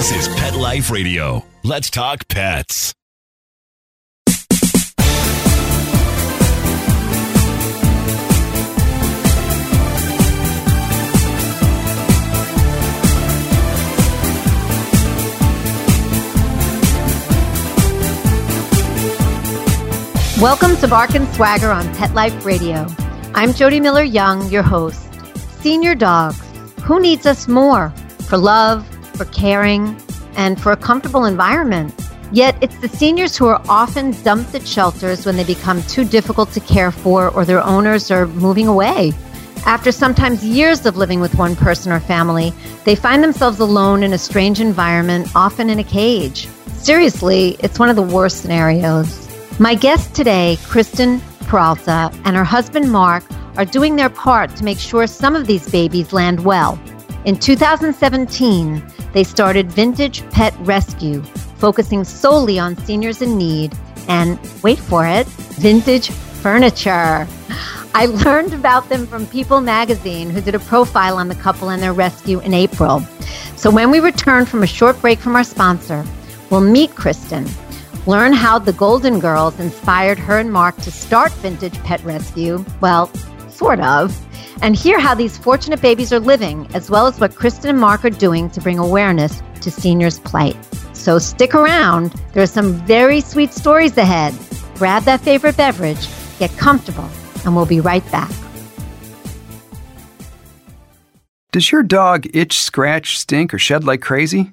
This is Pet Life Radio. Let's talk pets. Welcome to Bark and Swagger on Pet Life Radio. I'm Jody Miller Young, your host. Senior dogs. Who needs us more? For love, for caring, and for a comfortable environment. Yet it's the seniors who are often dumped at shelters when they become too difficult to care for or their owners are moving away. After sometimes years of living with one person or family, they find themselves alone in a strange environment, often in a cage. Seriously, it's one of the worst scenarios. My guest today, Kristen Peralta, and her husband Mark are doing their part to make sure some of these babies land well. In 2017, they started Vintage Pet Rescue, focusing solely on seniors in need and, wait for it, vintage furniture. I learned about them from People magazine, who did a profile on the couple and their rescue in April. So when we return from a short break from our sponsor, we'll meet Kristen Learn how the Golden Girls inspired her and Mark to start Vintage Pet Rescue. Well, sort of. And hear how these fortunate babies are living, as well as what Kristen and Mark are doing to bring awareness to seniors' plight. So stick around. There are some very sweet stories ahead. Grab that favorite beverage, get comfortable, and we'll be right back. Does your dog itch, scratch, stink, or shed like crazy?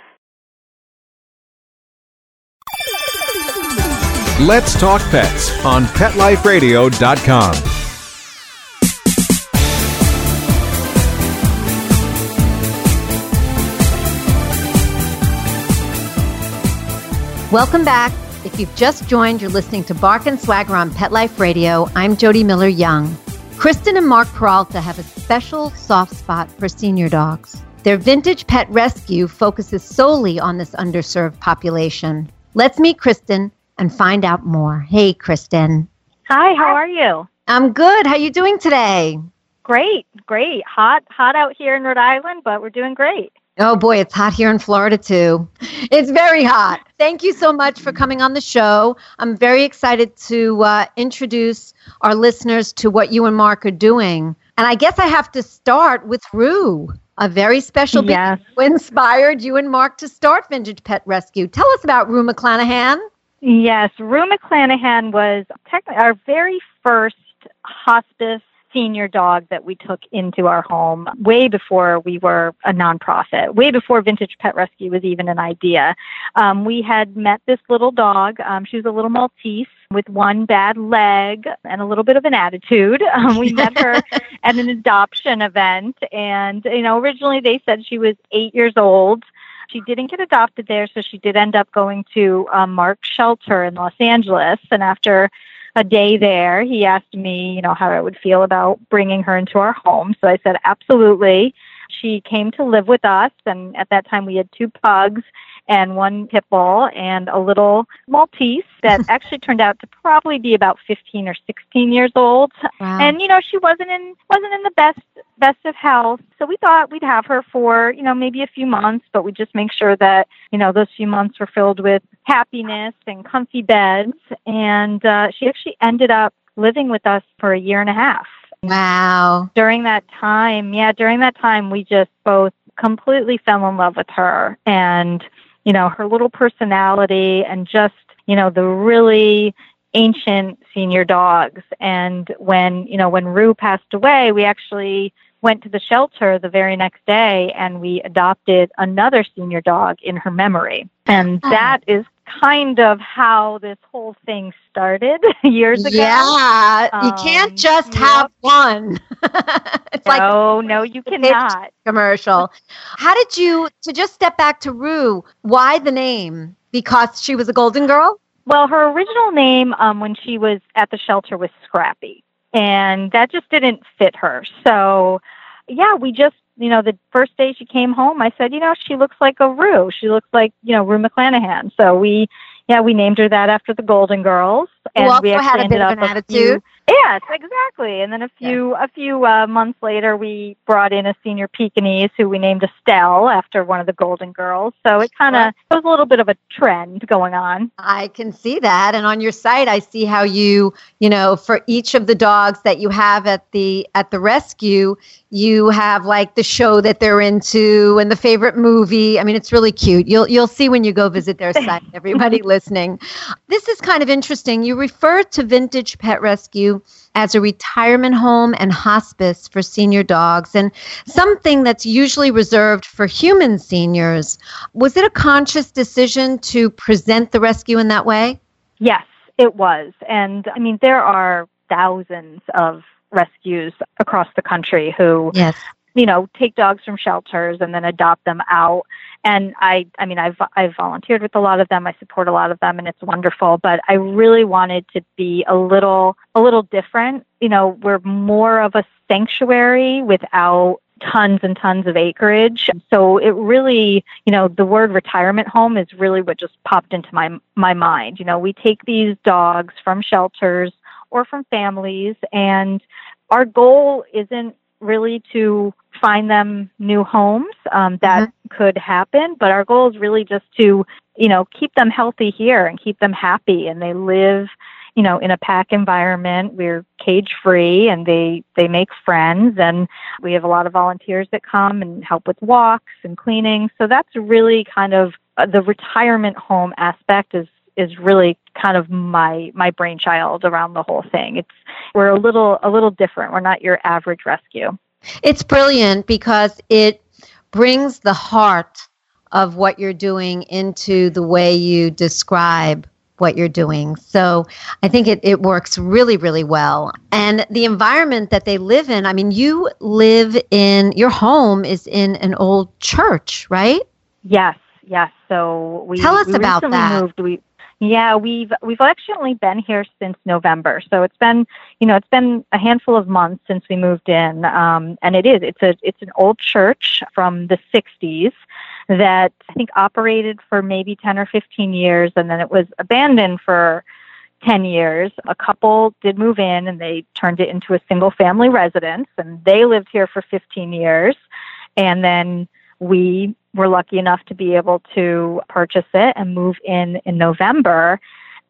Let's Talk Pets on PetLifeRadio.com. Welcome back. If you've just joined, you're listening to Bark and Swagger on Pet Life Radio. I'm Jody Miller Young. Kristen and Mark Peralta have a special soft spot for senior dogs. Their vintage pet rescue focuses solely on this underserved population. Let's meet Kristen and find out more. Hey, Kristen. Hi, how are you? I'm good. How are you doing today? Great, great. Hot, hot out here in Rhode Island, but we're doing great. Oh boy, it's hot here in Florida too. It's very hot. Thank you so much for coming on the show. I'm very excited to uh, introduce our listeners to what you and Mark are doing. And I guess I have to start with Rue, a very special yes. who inspired you and Mark to start Vintage Pet Rescue. Tell us about Rue McClanahan. Yes, Rue McClanahan was technically our very first hospice senior dog that we took into our home way before we were a nonprofit, way before Vintage Pet Rescue was even an idea. Um, we had met this little dog. Um, she was a little Maltese with one bad leg and a little bit of an attitude. Um, we met her at an adoption event, and you know, originally they said she was eight years old. She didn't get adopted there, so she did end up going to um, Mark's shelter in Los Angeles. And after a day there, he asked me, you know, how I would feel about bringing her into our home. So I said, absolutely. She came to live with us, and at that time we had two pugs and one pit bull and a little Maltese that actually turned out to probably be about 15 or 16 years old. Wow. And you know, she wasn't in wasn't in the best best of health. So we thought we'd have her for, you know, maybe a few months, but we just make sure that, you know, those few months were filled with happiness and comfy beds. And uh, she actually ended up living with us for a year and a half. Wow. During that time, yeah, during that time, we just both completely fell in love with her and, you know, her little personality and just, you know, the really ancient senior dogs. And when, you know, when Rue passed away, we actually went to the shelter the very next day and we adopted another senior dog in her memory. And Oh. that is kind of how this whole thing started years ago. Yeah, you can't Um, just yep. have one. it's like no, no, you cannot. commercial. How did you to just step back to Rue? Why the name? Because she was a golden girl. Well, her original name um, when she was at the shelter was Scrappy, and that just didn't fit her. So, yeah, we just, you know, the first day she came home, I said, you know, she looks like a Rue. She looks like, you know, Rue McClanahan. So we, yeah, we named her that after the Golden Girls, and Who also we had a bit of an attitude. few- Yes, exactly. And then a few a few uh, months later, we brought in a senior Pekingese who we named Estelle after one of the Golden Girls. So it kind of was a little bit of a trend going on. I can see that. And on your site, I see how you, you know, for each of the dogs that you have at the at the rescue, you have like the show that they're into and the favorite movie. I mean, it's really cute. You'll you'll see when you go visit their site. Everybody listening, this is kind of interesting. You refer to Vintage Pet Rescue as a retirement home and hospice for senior dogs, and something that's usually reserved for human seniors. Was it a conscious decision to present the rescue in that way? Yes, it was. And I mean, there are thousands of rescues across the country who Yes. You know take dogs from shelters and then adopt them out. And i i mean i've i've volunteered with a lot of them. I support a lot of them and it's wonderful. But i really wanted to be a little a little different. You know we're more of a sanctuary without tons and tons of acreage. So it really you know the word retirement home is really what just popped into my my mind. You know we take these dogs from shelters or from families and our goal isn't really to find them new homes. Um, that could happen, but our goal is really just to, you know, keep them healthy here and keep them happy, and they live, you know, in a pack environment. We're cage free, and they they make friends, and we have a lot of volunteers that come and help with walks and cleaning. So that's really kind of uh, the retirement home aspect is is really kind of my my brainchild around the whole thing. It's we're a little a little different. We're not your average rescue. It's brilliant because it brings the heart of what you're doing into the way you describe what you're doing. So I think it, it works really, really well. And the environment that they live in, I mean, you live in, your home is in an old church, right? Yes, yes. So we Tell us we about that. moved. We yeah, we've we've actually been here since November. So it's been you know it's been a handful of months since we moved in, um, and it is it's a it's an old church from the '60s that I think operated for maybe 10 or 15 years, and then it was abandoned for 10 years. A couple did move in, and they turned it into a single family residence, and they lived here for 15 years, and then we were lucky enough to be able to purchase it and move in in November.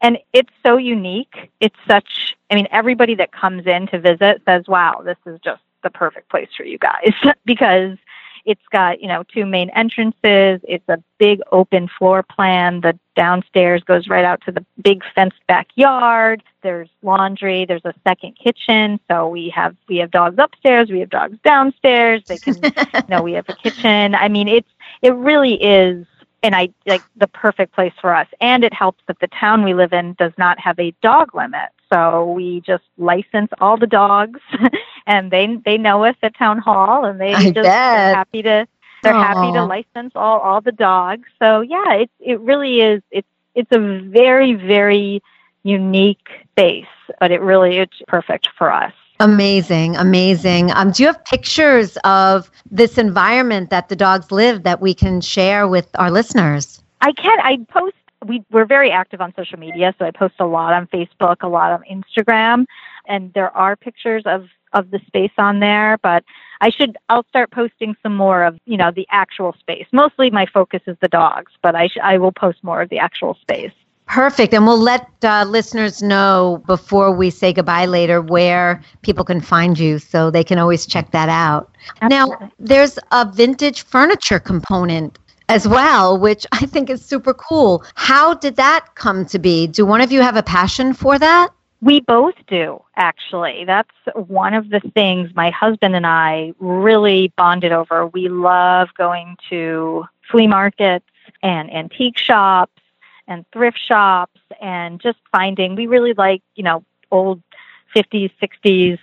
And it's so unique. It's such, I mean, everybody that comes in to visit says, wow, this is just the perfect place for you guys because it's got, you know, two main entrances. It's a big open floor plan. The downstairs goes right out to the big fenced backyard. There's laundry. There's a second kitchen. So we have we have dogs upstairs. We have dogs downstairs. They can, you know, we have a kitchen. I mean, it's it really is and I like the perfect place for us. And it helps that the town we live in does not have a dog limit. So we just license all the dogs and they they know us at town hall and they I just bet. they're happy to they're happy to license all all the dogs. So yeah, it's it really is it's it's a very very unique space, but it really it's perfect for us. Amazing, amazing. Um, do you have pictures of this environment that the dogs live that we can share with our listeners? I can. I post. We we're very active on social media, so I post a lot on Facebook, a lot on Instagram, and there are pictures of of the space on there. But I should. I'll start posting some more of you know the actual space. Mostly my focus is the dogs, but I sh- I will post more of the actual space. Perfect. And we'll let uh, listeners know before we say goodbye later where people can find you so they can always check that out. Now, there's a vintage furniture component as well, which I think is super cool. How did that come to be? Do one of you have a passion for that? We both do, actually. That's one of the things my husband and I really bonded over. We love going to flea markets and antique shops and thrift shops and just finding, we really like, you know, old 50s, 60s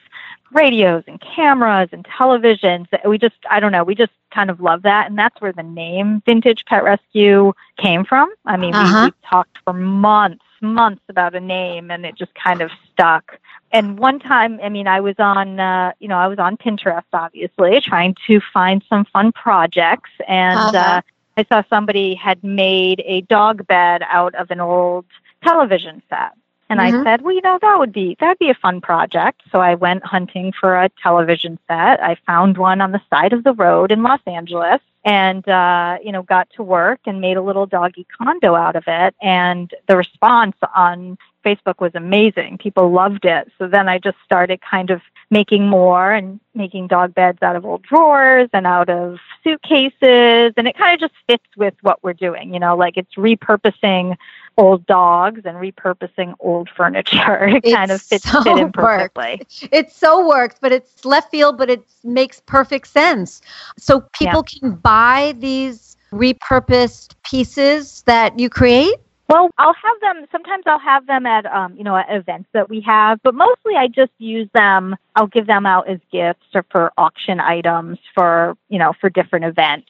radios and cameras and televisions. We just, I don't know, we just kind of love that. And that's where the name Vintage Pet Rescue came from. I mean, Uh-huh. we, we talked for months, months about a name and it just kind of stuck. And one time, I mean, I was on, uh, you know, I was on Pinterest, obviously, trying to find some fun projects. And Uh-huh. uh, I saw somebody had made a dog bed out of an old television set. And Mhm. I said, well, you know, that would be that'd be a fun project. So I went hunting for a television set. I found one on the side of the road in Los Angeles, and uh, you know, got to work and made a little doggy condo out of it. And the response on Facebook was amazing. People loved it. So then I just started kind of making more and making dog beds out of old drawers and out of suitcases. And it kind of just fits with what we're doing, you know, like it's repurposing old dogs and repurposing old furniture. It It kind of fits so fit in perfectly. It so works, but it's left field, but it makes perfect sense. So people can buy these repurposed pieces that you create? Well, I'll have them. Sometimes I'll have them at, um, you know, at events that we have, but mostly I just use them. I'll give them out as gifts or for auction items for, you know, for different events.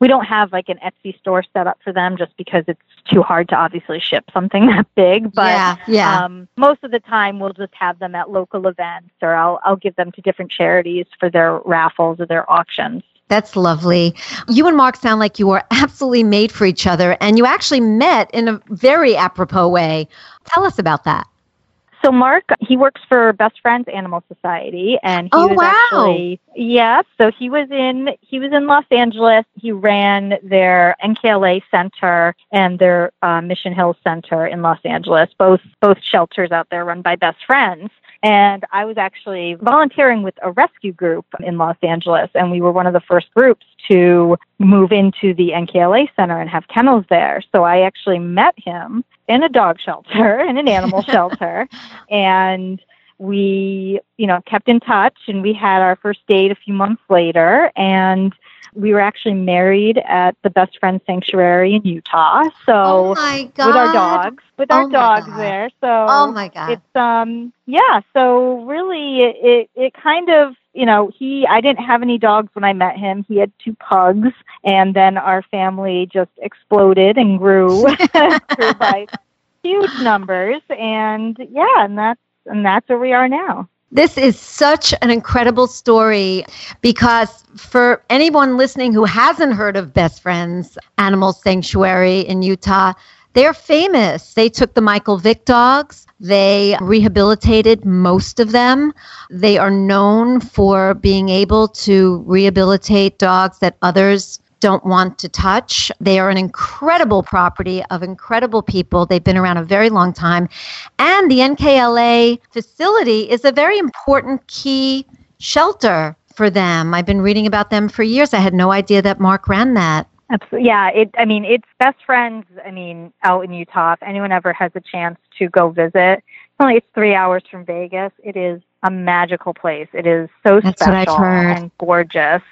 We don't have like an Etsy store set up for them just because it's too hard to obviously ship something that big. But yeah, yeah. um, most of the time we'll just have them at local events or I'll, I'll give them to different charities for their raffles or their auctions. That's lovely. You and Mark sound like you are absolutely made for each other, and you actually met in a very apropos way. Tell us about that. So Mark, he works for Best Friends Animal Society, and he Oh, was wow. actually yeah. So he was in he was in Los Angeles. He ran their NKLA Center and their uh, Mission Hill Center in Los Angeles. Both both shelters out there run by Best Friends. And I was actually volunteering with a rescue group in Los Angeles, and we were one of the first groups to move into the NKLA Center and have kennels there. So I actually met him in a dog shelter, in an animal shelter, and we, you know, kept in touch and we had our first date a few months later and we were actually married at the Best Friend Sanctuary in Utah. So oh my God. with our dogs, with our Oh my dogs God. there. So Oh my God. it's um yeah so really it, it it kind of you know he i didn't have any dogs when i met him he had two pugs and then our family just exploded and grew grew by huge numbers and yeah and that's and that's where we are now This is such an incredible story because for anyone listening who hasn't heard of Best Friends Animal Sanctuary in Utah, they're famous. They took the Michael Vick dogs. They rehabilitated most of them. They are known for being able to rehabilitate dogs that others don't want to touch. They are an incredible property of incredible people. They've been around a very long time. And the NKLA facility is a very important key shelter for them. I've been reading about them for years. I had no idea that Mark ran that. Absolutely. Yeah, it I mean, it's best friends, I mean, out in Utah. If anyone ever has a chance to go visit, it's only it's 3 hours from Vegas. It is a magical place. It is so That's special and gorgeous.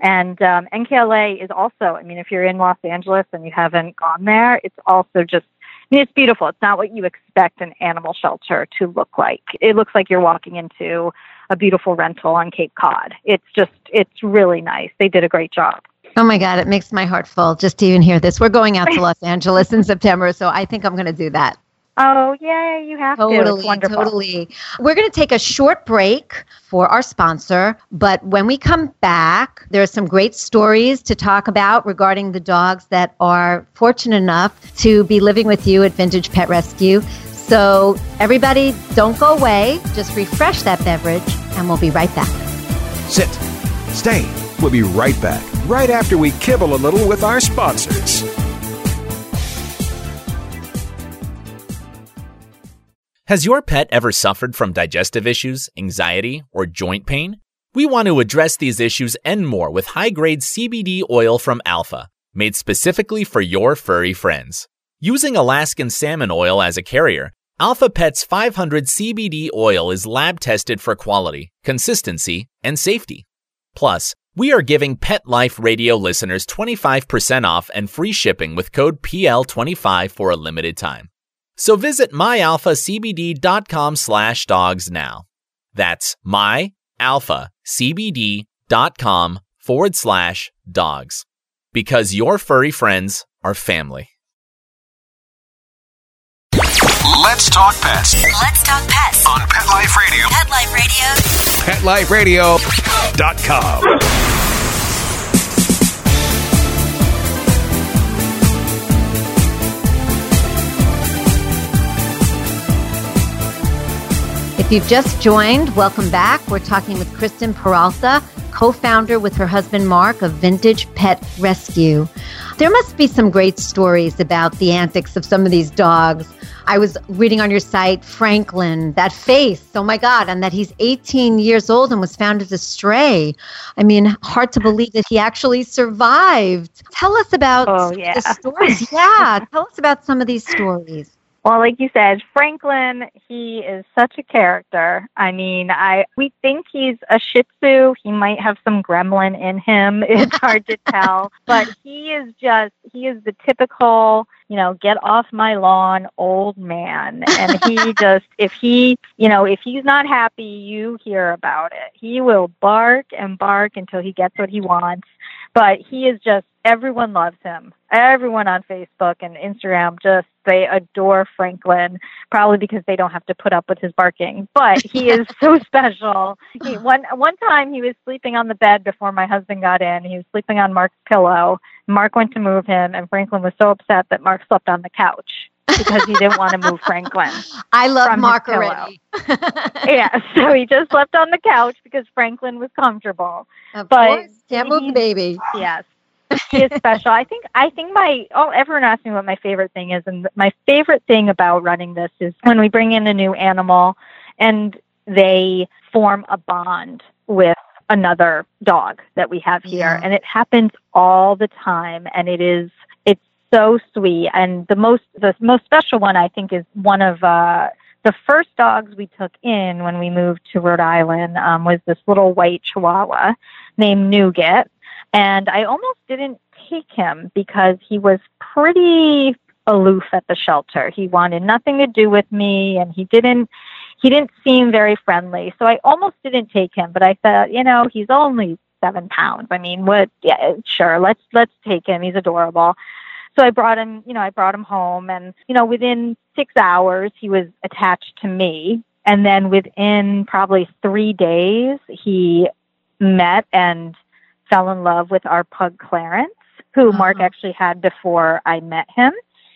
And um, NKLA is also, I mean, if you're in Los Angeles and you haven't gone there, it's also just, I mean, it's beautiful. It's not what you expect an animal shelter to look like. It looks like you're walking into a beautiful rental on Cape Cod. It's just, it's really nice. They did a great job. Oh my God, it makes my heart full just to even hear this. We're going out to Los Angeles in September, so I think I'm going to do that. Oh, yeah, you have to. Totally, It's wonderful. totally. We're going to take a short break for our sponsor, but when we come back, there are some great stories to talk about regarding the dogs that are fortunate enough to be living with you at Vintage Pet Rescue. So, everybody, don't go away. Just refresh that beverage, and we'll be right back. Sit. Stay. We'll be right back, right after we kibble a little with our sponsors. Has your pet ever suffered from digestive issues, anxiety, or joint pain? We want to address these issues and more with high grade CBD oil from Alpha, made specifically for your furry friends. Using Alaskan salmon oil as a carrier, Alpha Pet's 500 CBD oil is lab tested for quality, consistency, and safety. Plus, we are giving Pet Life Radio listeners 25% off and free shipping with code PL25 for a limited time. So visit myalphacbd.com slash dogs now. That's my, alphacbd.com forward slash dogs. Because your furry friends are family. Let's talk pets Let's talk pets. on Pet Life Radio. Pet Life Radio. PetLifeRadio.com. If you've just joined, welcome back. We're talking with Kristen Peralta, co founder with her husband Mark of Vintage Pet Rescue. There must be some great stories about the antics of some of these dogs. I was reading on your site, Franklin, that face, oh my God, and that he's 18 years old and was found as a stray. I mean, hard to believe that he actually survived. Tell us about Oh, yeah. the stories. Yeah, tell us about some of these stories. Well, like you said, Franklin, he is such a character. I mean, I we think he's a Shih Tzu. He might have some gremlin in him. It's hard to tell, but he is just he is the typical, you know, get off my lawn old man. And he just if he, you know, if he's not happy, you hear about it. He will bark and bark until he gets what he wants. But he is just everyone loves him. Everyone on Facebook and Instagram just they adore Franklin, probably because they don't have to put up with his barking. But he is so special. He, one one time he was sleeping on the bed before my husband got in. He was sleeping on Mark's pillow. Mark went to move him, and Franklin was so upset that Mark slept on the couch because he didn't want to move Franklin. I love Mark already. Yeah, so he just slept on the couch because Franklin was comfortable. Of But course, can't move the baby. Yes. He is special. I think I think my oh everyone asks me what my favorite thing is and my favorite thing about running this is when we bring in a new animal and they form a bond with another dog that we have here Yeah. and it happens all the time and it's so sweet and the most the most special one I think is one of uh the first dogs we took in when we moved to Rhode Island um, was this little white Chihuahua named Nougat and I almost didn't take him because he was pretty aloof at the shelter. He wanted nothing to do with me and he didn't he didn't seem very friendly. So I almost didn't take him, but I thought, you know, he's only seven pounds. I mean, what yeah, sure, let's let's take him. He's adorable. So I brought him, you know, I brought him home and, you know, within six hours he was attached to me. And then within probably three days he met and fell in love with our pug Clarence, who Mark Uh-huh. actually had before I met him.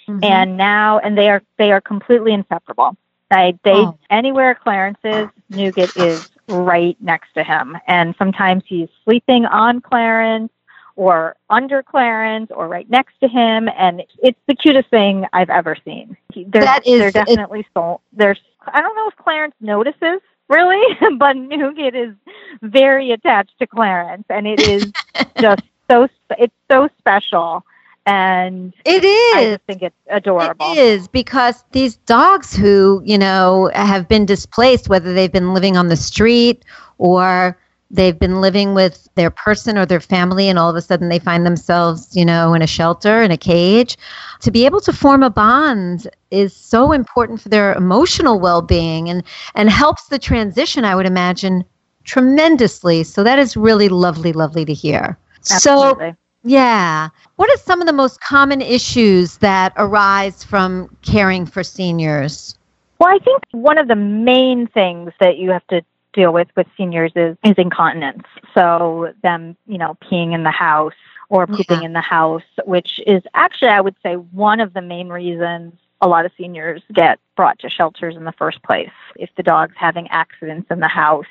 Mhm. And now and they are they are completely inseparable. I, they Oh. anywhere Clarence is, Nougat is right next to him. And sometimes he's sleeping on Clarence or under Clarence or right next to him and it's the cutest thing I've ever seen. He- They're, That is- they're it- definitely so there's I don't know if Clarence notices really, but Nougat is very attached to Clarence and it is just so it's so special and it is. I just think it's adorable. It is because these dogs who, you know, have been displaced, whether they've been living on the street or they've been living with their person or their family, and all of a sudden they find themselves, you know, in a shelter, in a cage, to be able to form a bond is so important for their emotional well being and, and helps the transition, I would imagine, tremendously. So that is really lovely, lovely to hear. So, yeah. What are some of the most common issues that arise from caring for seniors? Well, I think one of the main things that you have to deal with with seniors is, is incontinence. So them, you know, peeing in the house or pooping Yeah. in the house, which is actually, I would say, one of the main reasons a lot of seniors get brought to shelters in the first place. If the dog's having accidents in the house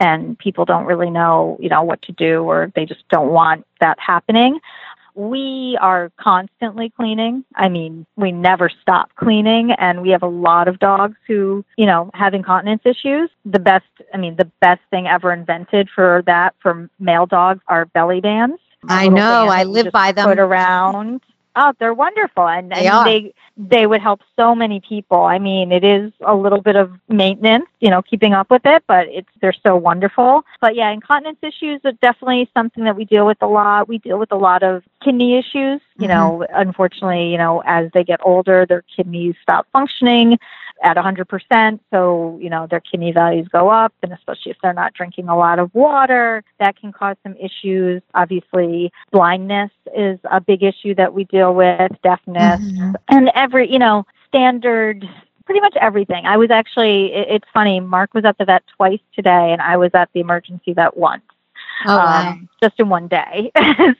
and people don't really know, you know, what to do or they just don't want that happening, we are constantly cleaning. I mean, we never stop cleaning and we have a lot of dogs who, you know, have incontinence issues. The best, I mean, the best thing ever invented for that for male dogs are belly bands. I know, I live by them. Put around. Oh, they're wonderful, and, they and they, they would help so many people. I mean, it is a little bit of maintenance, you know, keeping up with it, but it's they're so wonderful. But yeah, incontinence issues are definitely something that we deal with a lot. We deal with a lot of kidney issues. You mm-hmm. know, unfortunately, you know, as they get older, their kidneys stop functioning. At 100%. So, you know, their kidney values go up, and especially if they're not drinking a lot of water, that can cause some issues. Obviously, blindness is a big issue that we deal with, deafness, mm-hmm. and every, you know, standard pretty much everything. I was actually, it's funny, Mark was at the vet twice today, and I was at the emergency vet once. Oh, wow. um, just in one day.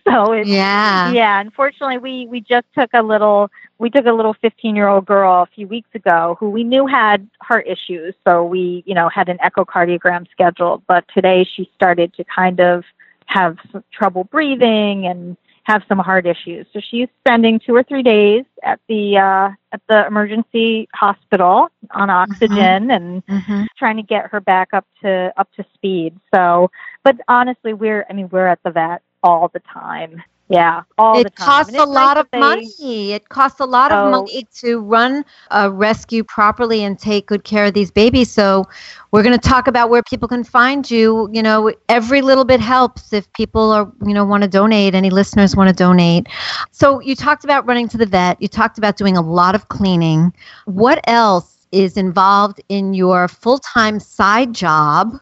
so it's, yeah, yeah. Unfortunately, we we just took a little we took a little 15 year old girl a few weeks ago who we knew had heart issues. So we you know had an echocardiogram scheduled, but today she started to kind of have trouble breathing and have some heart issues. So she's spending two or three days at the uh, at the emergency hospital on mm-hmm. oxygen mm-hmm. and mm-hmm. trying to get her back up to up to speed. So, but honestly, we're I mean we're at the vet all the time yeah, all it the time. Costs a lot nice of money. It costs a lot of money oh. to run a rescue properly and take good care of these babies. So, we're going to talk about where people can find you. You know, every little bit helps if people are, you know, want to donate. Any listeners want to donate. So, you talked about running to the vet. You talked about doing a lot of cleaning. What else? is involved in your full time side job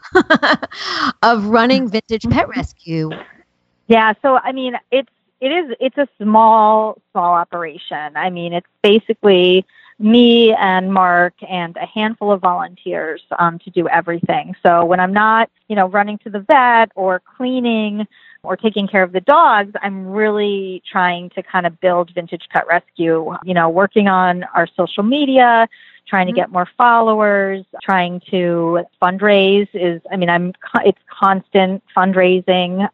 of running mm-hmm. Vintage Pet Rescue. Yeah, so I mean, it's it is it's a small small operation. I mean it's basically me and mark and a handful of volunteers um, to do everything. So when i'm not you know running to the vet or cleaning or taking care of the dogs i'm really trying to kind of build vintage pet rescue you know working on our social media trying to mm-hmm. get more followers, trying to fundraise is, I mean, I'm, it's constant fundraising,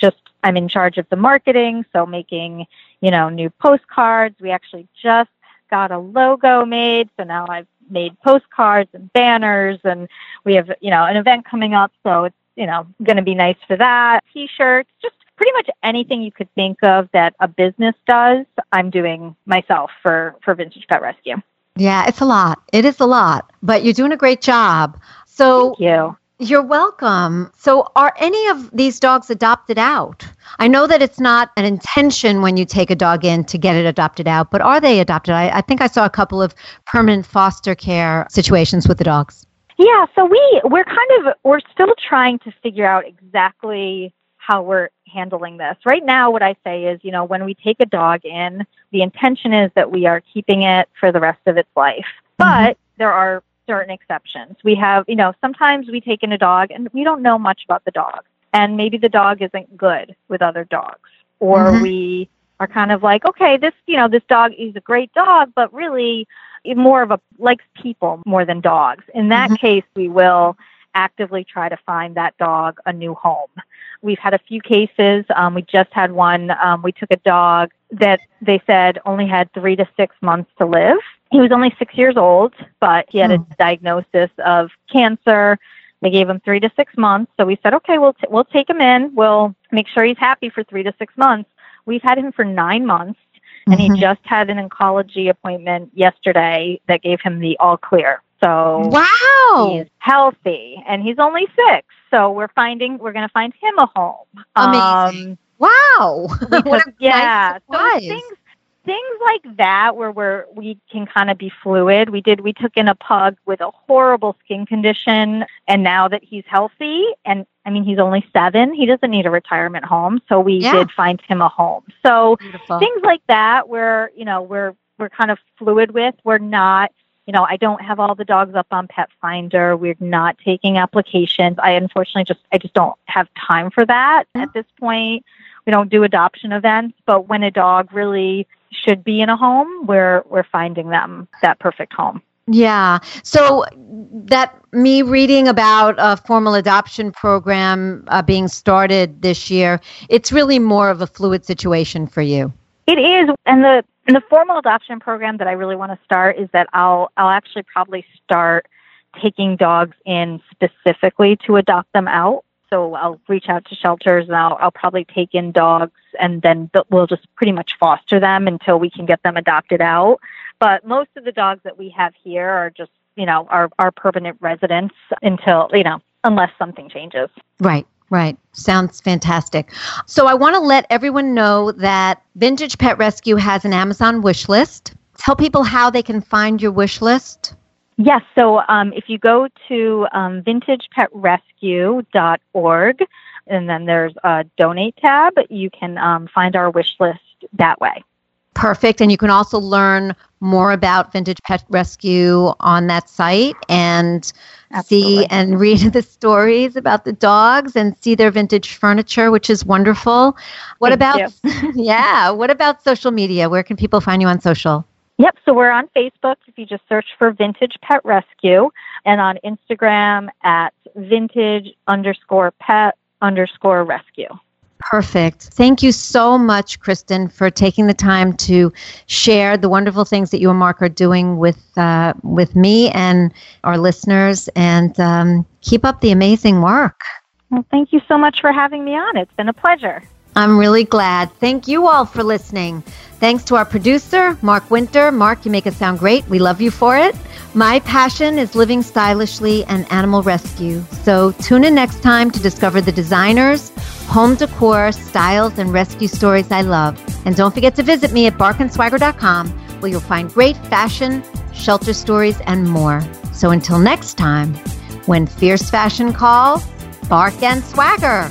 just I'm in charge of the marketing, so making, you know, new postcards. We actually just got a logo made, so now I've made postcards and banners and we have, you know, an event coming up, so it's, you know, going to be nice for that. T-shirts, just pretty much anything you could think of that a business does, I'm doing myself for for Vintage Pet Rescue. Yeah, it's a lot. It is a lot, but you're doing a great job. So Thank you. You're welcome. So, are any of these dogs adopted out? I know that it's not an intention when you take a dog in to get it adopted out, but are they adopted? I, I think I saw a couple of permanent foster care situations with the dogs. Yeah, so we we're kind of we're still trying to figure out exactly how we're handling this. Right now what I say is, you know, when we take a dog in, the intention is that we are keeping it for the rest of its life. Mm-hmm. But there are certain exceptions. We have, you know, sometimes we take in a dog and we don't know much about the dog. And maybe the dog isn't good with other dogs. Or mm-hmm. we are kind of like, okay, this, you know, this dog is a great dog, but really more of a likes people more than dogs. In that mm-hmm. case, we will actively try to find that dog a new home. We've had a few cases. Um, we just had one. Um, we took a dog that they said only had three to six months to live he was only six years old, but he had a hmm. diagnosis of cancer. They gave him three to six months. So we said, okay, we'll, t- we'll take him in. We'll make sure he's happy for three to six months. We've had him for nine months, and mm-hmm. he just had an oncology appointment yesterday that gave him the all clear. So wow, he's healthy, and he's only six. So we're finding we're going to find him a home. Amazing. Um, wow. Took, yeah. Nice so things things like that where we're we can kind of be fluid we did we took in a pug with a horrible skin condition and now that he's healthy and i mean he's only seven he doesn't need a retirement home so we yeah. did find him a home so Beautiful. things like that where you know we're we're kind of fluid with we're not you know, I don't have all the dogs up on Pet Finder. We're not taking applications. I unfortunately just I just don't have time for that at this point. We don't do adoption events, but when a dog really should be in a home, we're we're finding them that perfect home. Yeah. So that me reading about a formal adoption program uh, being started this year, it's really more of a fluid situation for you. It is, and the and the formal adoption program that I really want to start is that I'll I'll actually probably start taking dogs in specifically to adopt them out. So I'll reach out to shelters and I'll, I'll probably take in dogs and then we'll just pretty much foster them until we can get them adopted out. But most of the dogs that we have here are just, you know, our, our permanent residents until, you know, unless something changes. Right. Right. Sounds fantastic. So I want to let everyone know that Vintage Pet Rescue has an Amazon wish list. Tell people how they can find your wish list. Yes. So um, if you go to um, vintagepetrescue.org, and then there's a donate tab, you can um, find our wish list that way. Perfect. And you can also learn more about Vintage Pet Rescue on that site and Absolutely. see and read the stories about the dogs and see their vintage furniture, which is wonderful. What Thank about, yeah, what about social media? Where can people find you on social? Yep, so we're on Facebook if you just search for Vintage Pet Rescue and on Instagram at vintage underscore pet underscore rescue. Perfect. Thank you so much, Kristen, for taking the time to share the wonderful things that you and Mark are doing with uh, with me and our listeners, and um, keep up the amazing work. Well, thank you so much for having me on. It's been a pleasure. I'm really glad. Thank you all for listening. Thanks to our producer, Mark Winter. Mark, you make it sound great. We love you for it. My passion is living stylishly and animal rescue. So tune in next time to discover the designers, home decor, styles, and rescue stories I love. And don't forget to visit me at barkandswagger.com where you'll find great fashion, shelter stories, and more. So until next time, when fierce fashion calls, bark and swagger.